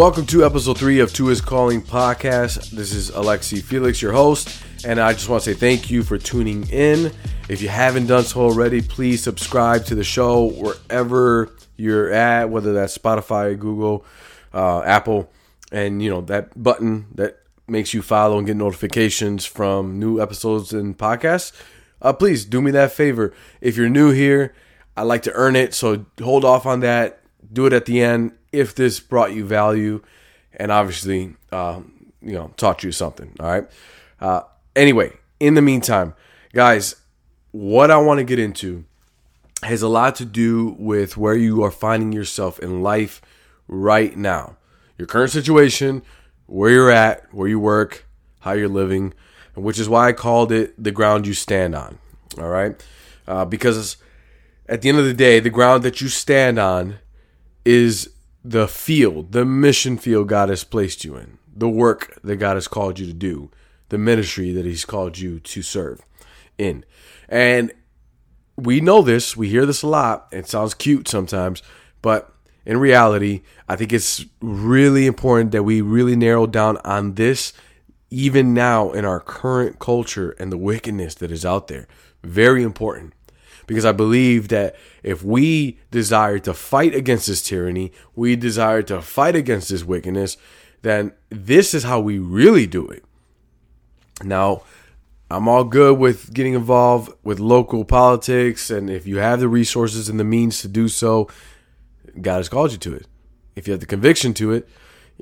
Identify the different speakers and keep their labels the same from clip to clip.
Speaker 1: Welcome to episode three of Two Is Calling podcast. This is Alexsy Felix, your host, and I just want to say thank you for tuning in. If you haven't done so already, please subscribe to the show wherever you're at, whether that's Spotify, Google, uh, Apple, and you know that button that makes you follow and get notifications from new episodes and podcasts. Uh, please do me that favor. If you're new here, I like to earn it, so hold off on that. Do it at the end if this brought you value, and obviously, uh, you know, taught you something. All right. Uh, anyway, in the meantime, guys, what I want to get into has a lot to do with where you are finding yourself in life right now. Your current situation, where you're at, where you work, how you're living, which is why I called it the ground you stand on. All right? Uh, because at the end of the day, the ground that you stand on is the field, the mission field God has placed you in, the work that God has called you to do, the ministry that He's called you to serve in. And we know this, we hear this a lot. It sounds cute sometimes, but in reality, I think it's really important that we really narrow down on this even now in our current culture and the wickedness that is out there. Very important. Because I believe that if we desire to fight against this tyranny, we desire to fight against this wickedness, then this is how we really do it. Now, I'm all good with getting involved with local politics, and if you have the resources and the means to do so, God has called you to it. If you have the conviction to it,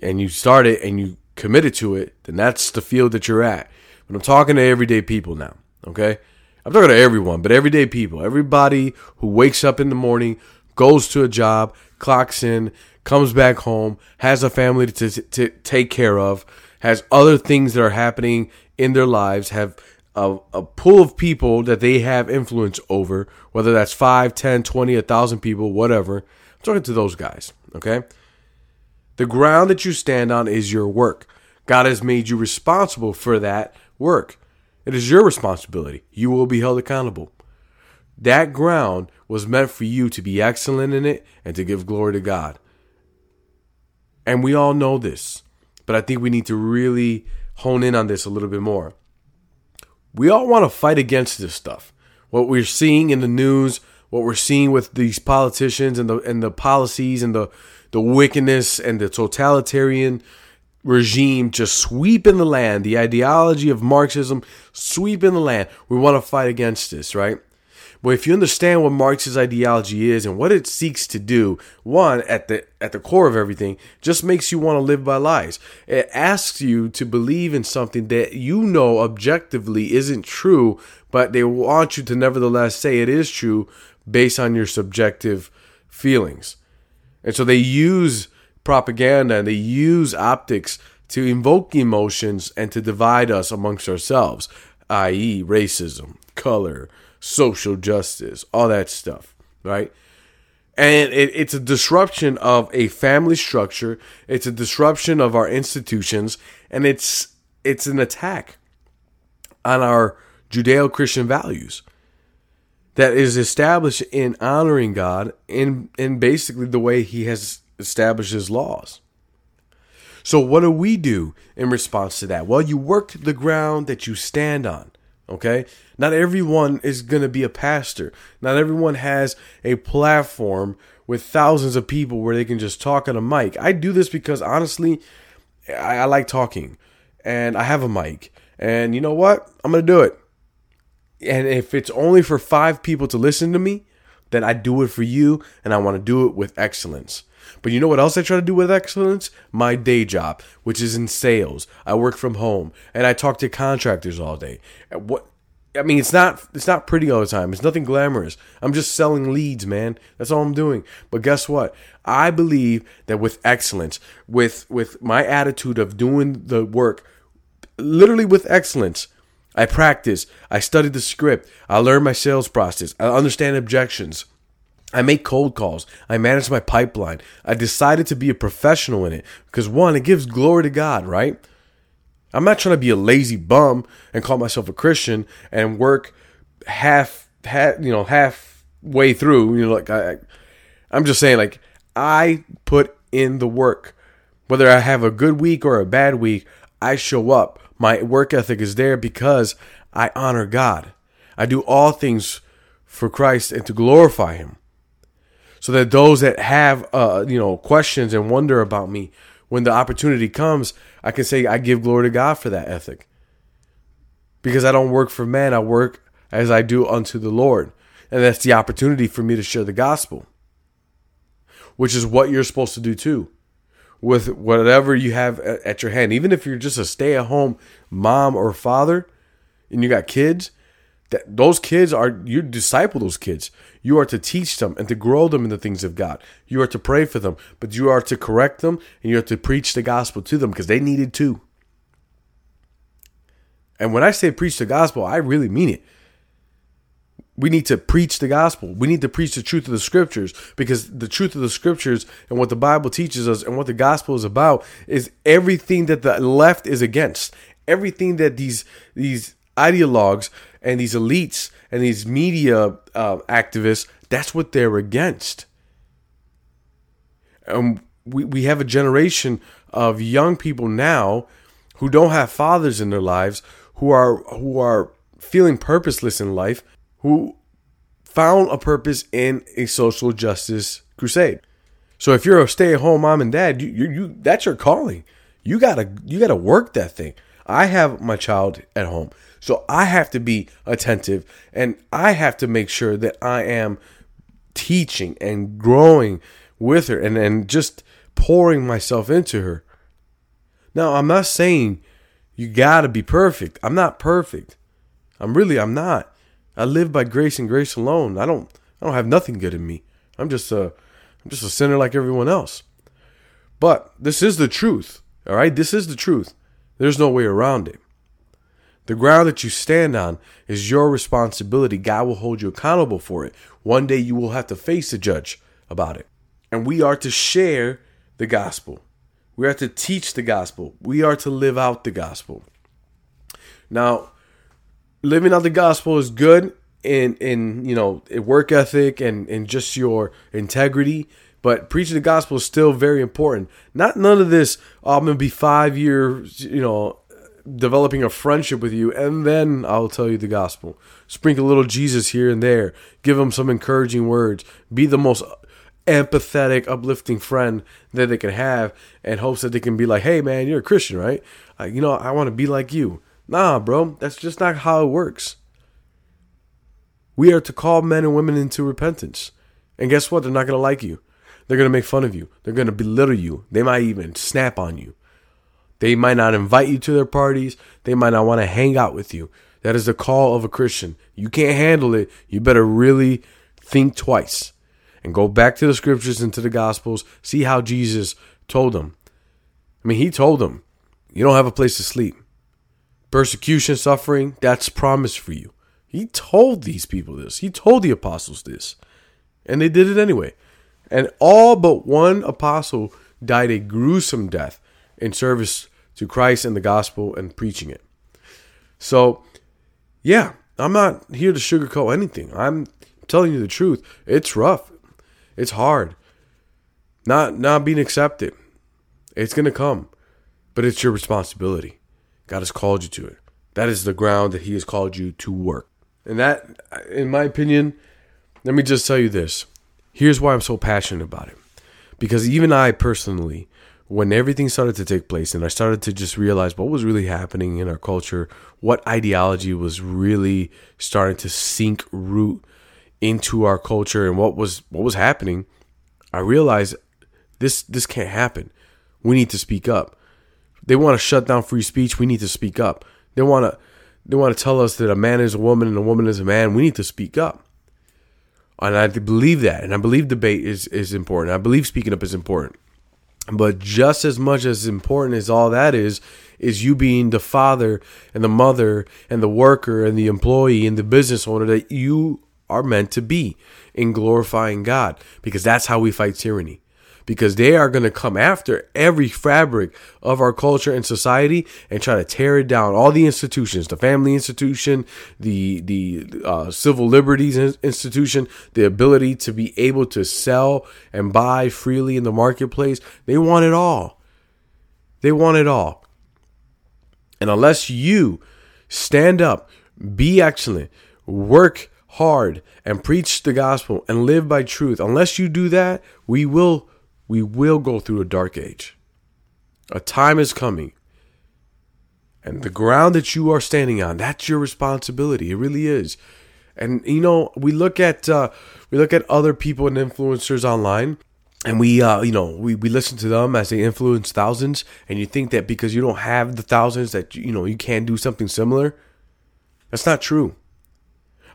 Speaker 1: and you start it and you committed to it, then that's the field that you're at. But I'm talking to everyday people now, okay? I'm talking to everyone, but everyday people, everybody who wakes up in the morning, goes to a job, clocks in, comes back home, has a family to, to, take care of, has other things that are happening in their lives, have a, a pool of people that they have influence over, whether that's 5, 10, 20, 1,000 people, whatever. I'm talking to those guys, okay? The ground that you stand on is your work. God has made you responsible for that work. It is your responsibility. You will be held accountable. That ground was meant for you to be excellent in it and to give glory to God. And we all know this, but I think we need to really hone in on this a little bit more we all want to fight against this stuff. What we're seeing in the news, what we're seeing with these politicians and the and the policies and the the wickedness and the totalitarian regime just sweeping the land, the ideology of Marxism sweeping the land. We want to fight against this, right? But if you understand what Marx's ideology is and what it seeks to do, one at the at the core of everything, just makes you want to live by lies. It asks you to believe in something that you know objectively isn't true, but they want you to nevertheless say it is true based on your subjective feelings. And so they use propaganda and they use optics to invoke emotions and to divide us amongst ourselves, i.e., racism, color, social justice, all that stuff, right? And it, it's a disruption of a family structure. It's a disruption of our institutions, and it's it's an attack on our Judeo-Christian values that is established in honoring God in in basically the way He has established His laws. So, what do we do in response to that? Well, you work the ground that you stand on. Okay? Not everyone is going to be a pastor. Not everyone has a platform with thousands of people where they can just talk on a mic. I do this because honestly, I, I like talking and I have a mic. And you know what? I'm going to do it. And if it's only for five people to listen to me, then I do it for you and I want to do it with excellence. But you know what else I try to do with excellence? My day job, which is in sales. I work from home and I talk to contractors all day. What I mean, it's not it's not pretty all the time. It's nothing glamorous. I'm just selling leads, man. That's all I'm doing. But guess what? I believe that with excellence, with with my attitude of doing the work, literally with excellence, I practice. I study the script. I learn my sales process. I understand objections. I make cold calls. I manage my pipeline. I decided to be a professional in it because one, it gives glory to God, right? I'm not trying to be a lazy bum and call myself a Christian and work half, half you know, halfway through. You know, like I, I'm just saying, like I put in the work Whether I have a good week or a bad week, I show up. My work ethic is there because I honor God. I do all things for Christ and to glorify Him. So that those that have, uh, you know, questions and wonder about me, when the opportunity comes, I can say I give glory to God for that ethic. Because I don't work for man, I work as I do unto the Lord. And that's the opportunity for me to share the gospel, which is what you're supposed to do too. With whatever you have at your hand, even if you're just a stay at home mom or father and you got kids, that those kids are you disciple those kids. You are to teach them and to grow them in the things of God. You are to pray for them, but you are to correct them and you are to preach the gospel to them because they need it too. And when I say preach the gospel, I really mean it we need to preach the gospel. We need to preach the truth of the scriptures because the truth of the scriptures and what the Bible teaches us and what the gospel is about is everything that the left is against. Everything that these these ideologues and these elites and these media uh, activists that's what they're against. And we, we have a generation of young people now who don't have fathers in their lives who are who are feeling purposeless in life who found a purpose in a social justice crusade. So if you're a stay-at-home mom and dad, you, you, you that's your calling. You gotta you gotta work that thing. I have my child at home, so I have to be attentive and I have to make sure that I am teaching and growing with her and, and just pouring myself into her. Now, I'm not saying you gotta be perfect. I'm not perfect. I'm really I'm not. I live by grace and grace alone. I don't I don't have nothing good in me. I'm just a I'm just a sinner like everyone else. But this is the truth. All right? This is the truth. There's no way around it. The ground that you stand on is your responsibility. God will hold you accountable for it. One day you will have to face the judge about it. And we are to share the gospel. We are to teach the gospel. We are to live out the gospel. Now, living out the gospel is good in in you know work ethic and and just your integrity but preaching the gospel is still very important not none of this oh, i'm gonna be five years you know developing a friendship with you and then i'll tell you the gospel sprinkle a little jesus here and there give them some encouraging words be the most empathetic uplifting friend that they can have and hopes that they can be like hey man you're a christian right uh, you know i want to be like you Nah, bro, that's just not how it works. We are to call men and women into repentance. And guess what? They're not to like you. They're going to make fun of you. They're going to belittle you. They might even snap on you. They might not invite you to their parties. They might not want to hang out with you. That is the call of a Christian. You can't handle it. You better really think twice and go back to the scriptures and to the gospels. See how Jesus told them. I mean, he told them, you don't have a place to sleep persecution, suffering, that's promised for you. He told these people this. He told the apostles this. And they did it anyway. And all but one apostle died a gruesome death in service to Christ and the gospel and preaching it. So, yeah, I'm not here to sugarcoat anything. I'm telling you the truth. It's rough. It's hard. Not not being accepted. It's going to come. But it's your responsibility. God has called you to it. That is the ground that He has called you to work. And that, in my opinion, let me just tell you this. Here's why I'm so passionate about it. Because even I personally, when everything started to take place and I started to just realize what was really happening in our culture, what ideology was really starting to sink root into our culture and what was what was happening, I realized this this can't happen. We need to speak up. They want to shut down free speech. We need to speak up. They want to they want to tell us that a man is a woman and a woman is a man. We need to speak up. And I believe that. And I believe debate is, is important. I believe speaking up is important. But just as much as important as all that is, is you being the father and the mother and the worker and the employee and the business owner that you are meant to be in glorifying God. Because that's how we fight tyranny because they are going to come after every fabric of our culture and society and try to tear it down. All the institutions, the family institution, the the uh, civil liberties institution, the ability to be able to sell and buy freely in the marketplace, they want it all. They want it all. And unless you stand up, be excellent, work hard, and preach the gospel and live by truth, unless you do that, we will we will go through a dark age. A time is coming. And the ground that you are standing on, that's your responsibility. It really is. And you know, we look at uh, we look at other people and influencers online and we uh, you know we, we listen to them as they influence thousands and you think that because you don't have the thousands that you know you can't do something similar that's not true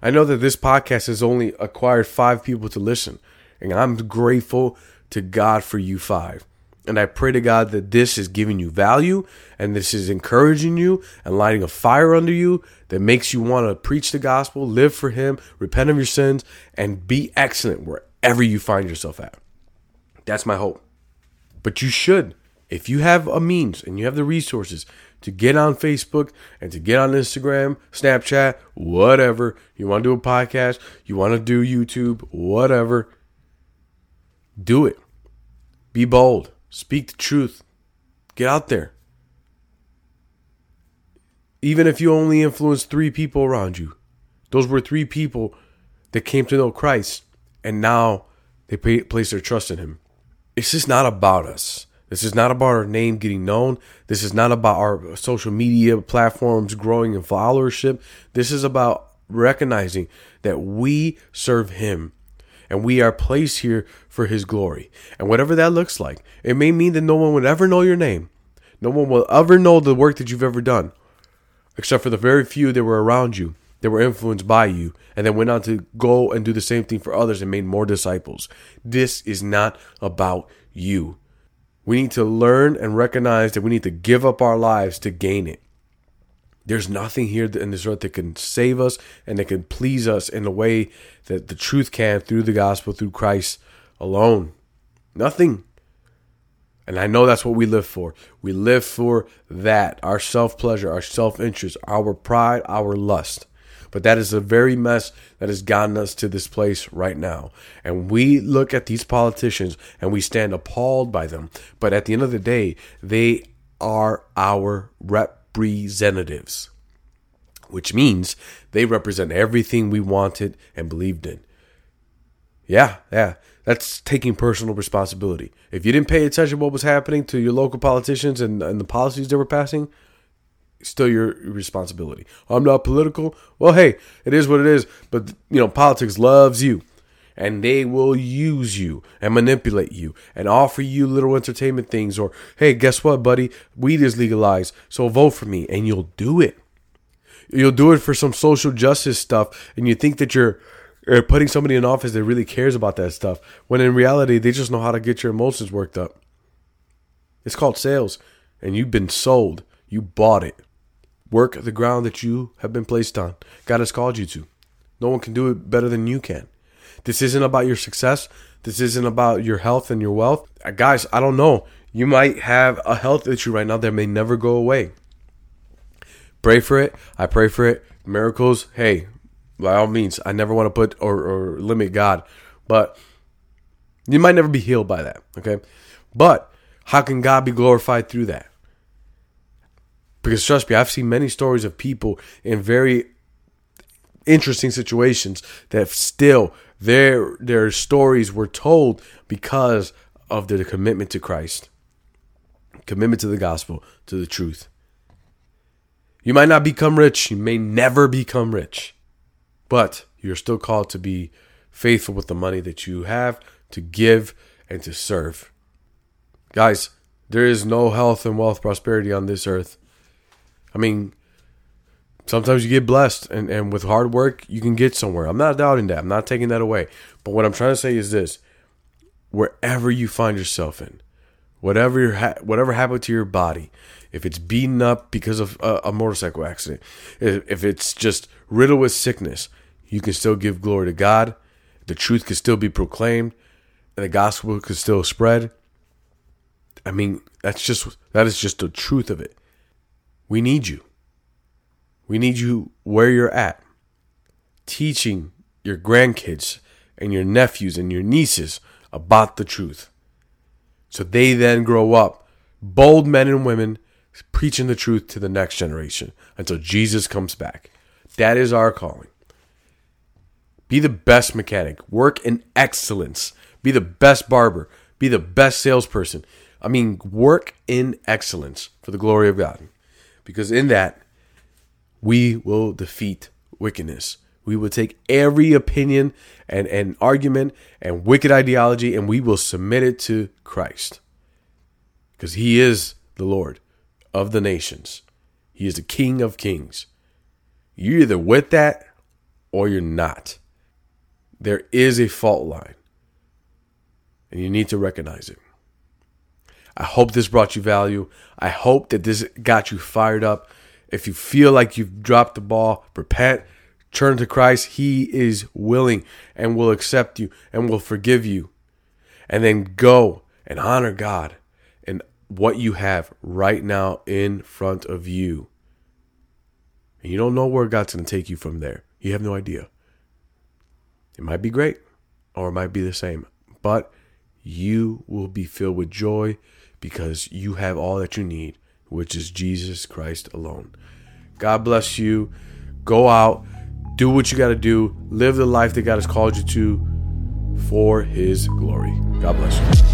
Speaker 1: i know that this podcast has only acquired five people to listen and i'm grateful to god for you five and i pray to god that this is giving you value and this is encouraging you and lighting a fire under you that makes you want to preach the gospel live for him repent of your sins and be excellent wherever you find yourself at that's my hope. But you should, if you have a means and you have the resources to get on Facebook and to get on Instagram, Snapchat, whatever, you want to do a podcast, you want to do YouTube, whatever, do it. Be bold. Speak the truth. Get out there. Even if you only influence three people around you, those were three people that came to know Christ and now they place their trust in Him it's just not about us. This is not about our name getting known. This is not about our social media platforms growing in followership. This is about recognizing that we serve Him and we are placed here for His glory. And whatever that looks like, it may mean that no one would ever know your name. No one will ever know the work that you've ever done, except for the very few that were around you that were influenced by you and then went on to go and do the same thing for others and made more disciples. This is not about you. We need to learn and recognize that we need to give up our lives to gain it. There's nothing here in this earth that can save us and that can please us in the way that the truth can through the gospel, through Christ alone. Nothing. And I know that's what we live for. We live for that our self pleasure, our self interest, our pride, our lust. But that is the very mess that has gotten us to this place right now. And we look at these politicians and we stand appalled by them. But at the end of the day, they are our representatives, which means they represent everything we wanted and believed in. Yeah, yeah. That's taking personal responsibility. If you didn't pay attention to what was happening to your local politicians and, and the policies they were passing, still your responsibility. I'm not political. Well, hey, it is what it is. But you know, politics loves you, and they will use you and manipulate you and offer you little entertainment things. Or hey, guess what, buddy? Weed is legalized, so vote for me, and you'll do it. You'll do it for some social justice stuff, and you think that you're putting somebody in office that really cares about that stuff, when in reality they just know how to get your emotions worked up. It's called sales, and you've been sold. You bought it. Work the ground that you have been placed on. God has called you to. No one can do it better than you can. This isn't about your success. This isn't about your health and your wealth. Uh, guys, I don't know. You might have a health issue right now that may never go away. Pray for it. I pray for it. Miracles, hey, by all means, I never want to put or, or limit God, but you might never be healed by that. Okay. But how can God be glorified through that? Because trust me, I've seen many stories of people in very interesting situations that still their their stories were told because of their commitment to Christ, commitment to the gospel, to the truth. You might not become rich, you may never become rich, but you're still called to be faithful with the money that you have, to give and to serve. Guys, there is no health and wealth prosperity on this earth I mean, sometimes you get blessed and, and with hard work you can get somewhere. I'm not doubting that. I'm not taking that away. But what I'm trying to say is this wherever you find yourself in, whatever ha- whatever happened to your body, if it's beaten up because of a, a motorcycle accident, if, if it's just riddled with sickness, you can still give glory to God. The truth can still be proclaimed, and the gospel can still spread. I mean, that's just that is just the truth of it. We need you. We need you where you're at, teaching your grandkids and your nephews and your nieces about the truth. So they then grow up bold men and women preaching the truth to the next generation until Jesus comes back. That is our calling. Be the best mechanic, work in excellence, be the best barber, be the best salesperson. I mean, work in excellence for the glory of God. Because in that, we will defeat wickedness. We will take every opinion and, and argument and wicked ideology and we will submit it to Christ. Because he is the Lord of the nations, he is the King of kings. You're either with that or you're not. There is a fault line, and you need to recognize it. I hope this brought you value. I hope that this got you fired up. If you feel like you've dropped the ball, repent, turn to Christ. He is willing and will accept you and will forgive you. And then go and honor God and what you have right now in front of you. And you don't know where God's going to take you from there. You have no idea. It might be great or it might be the same, but you will be filled with joy because you have all that you need, which is Jesus Christ alone. God bless you. Go out, do what you got to do, live the life that God has called you to for His glory. God bless you.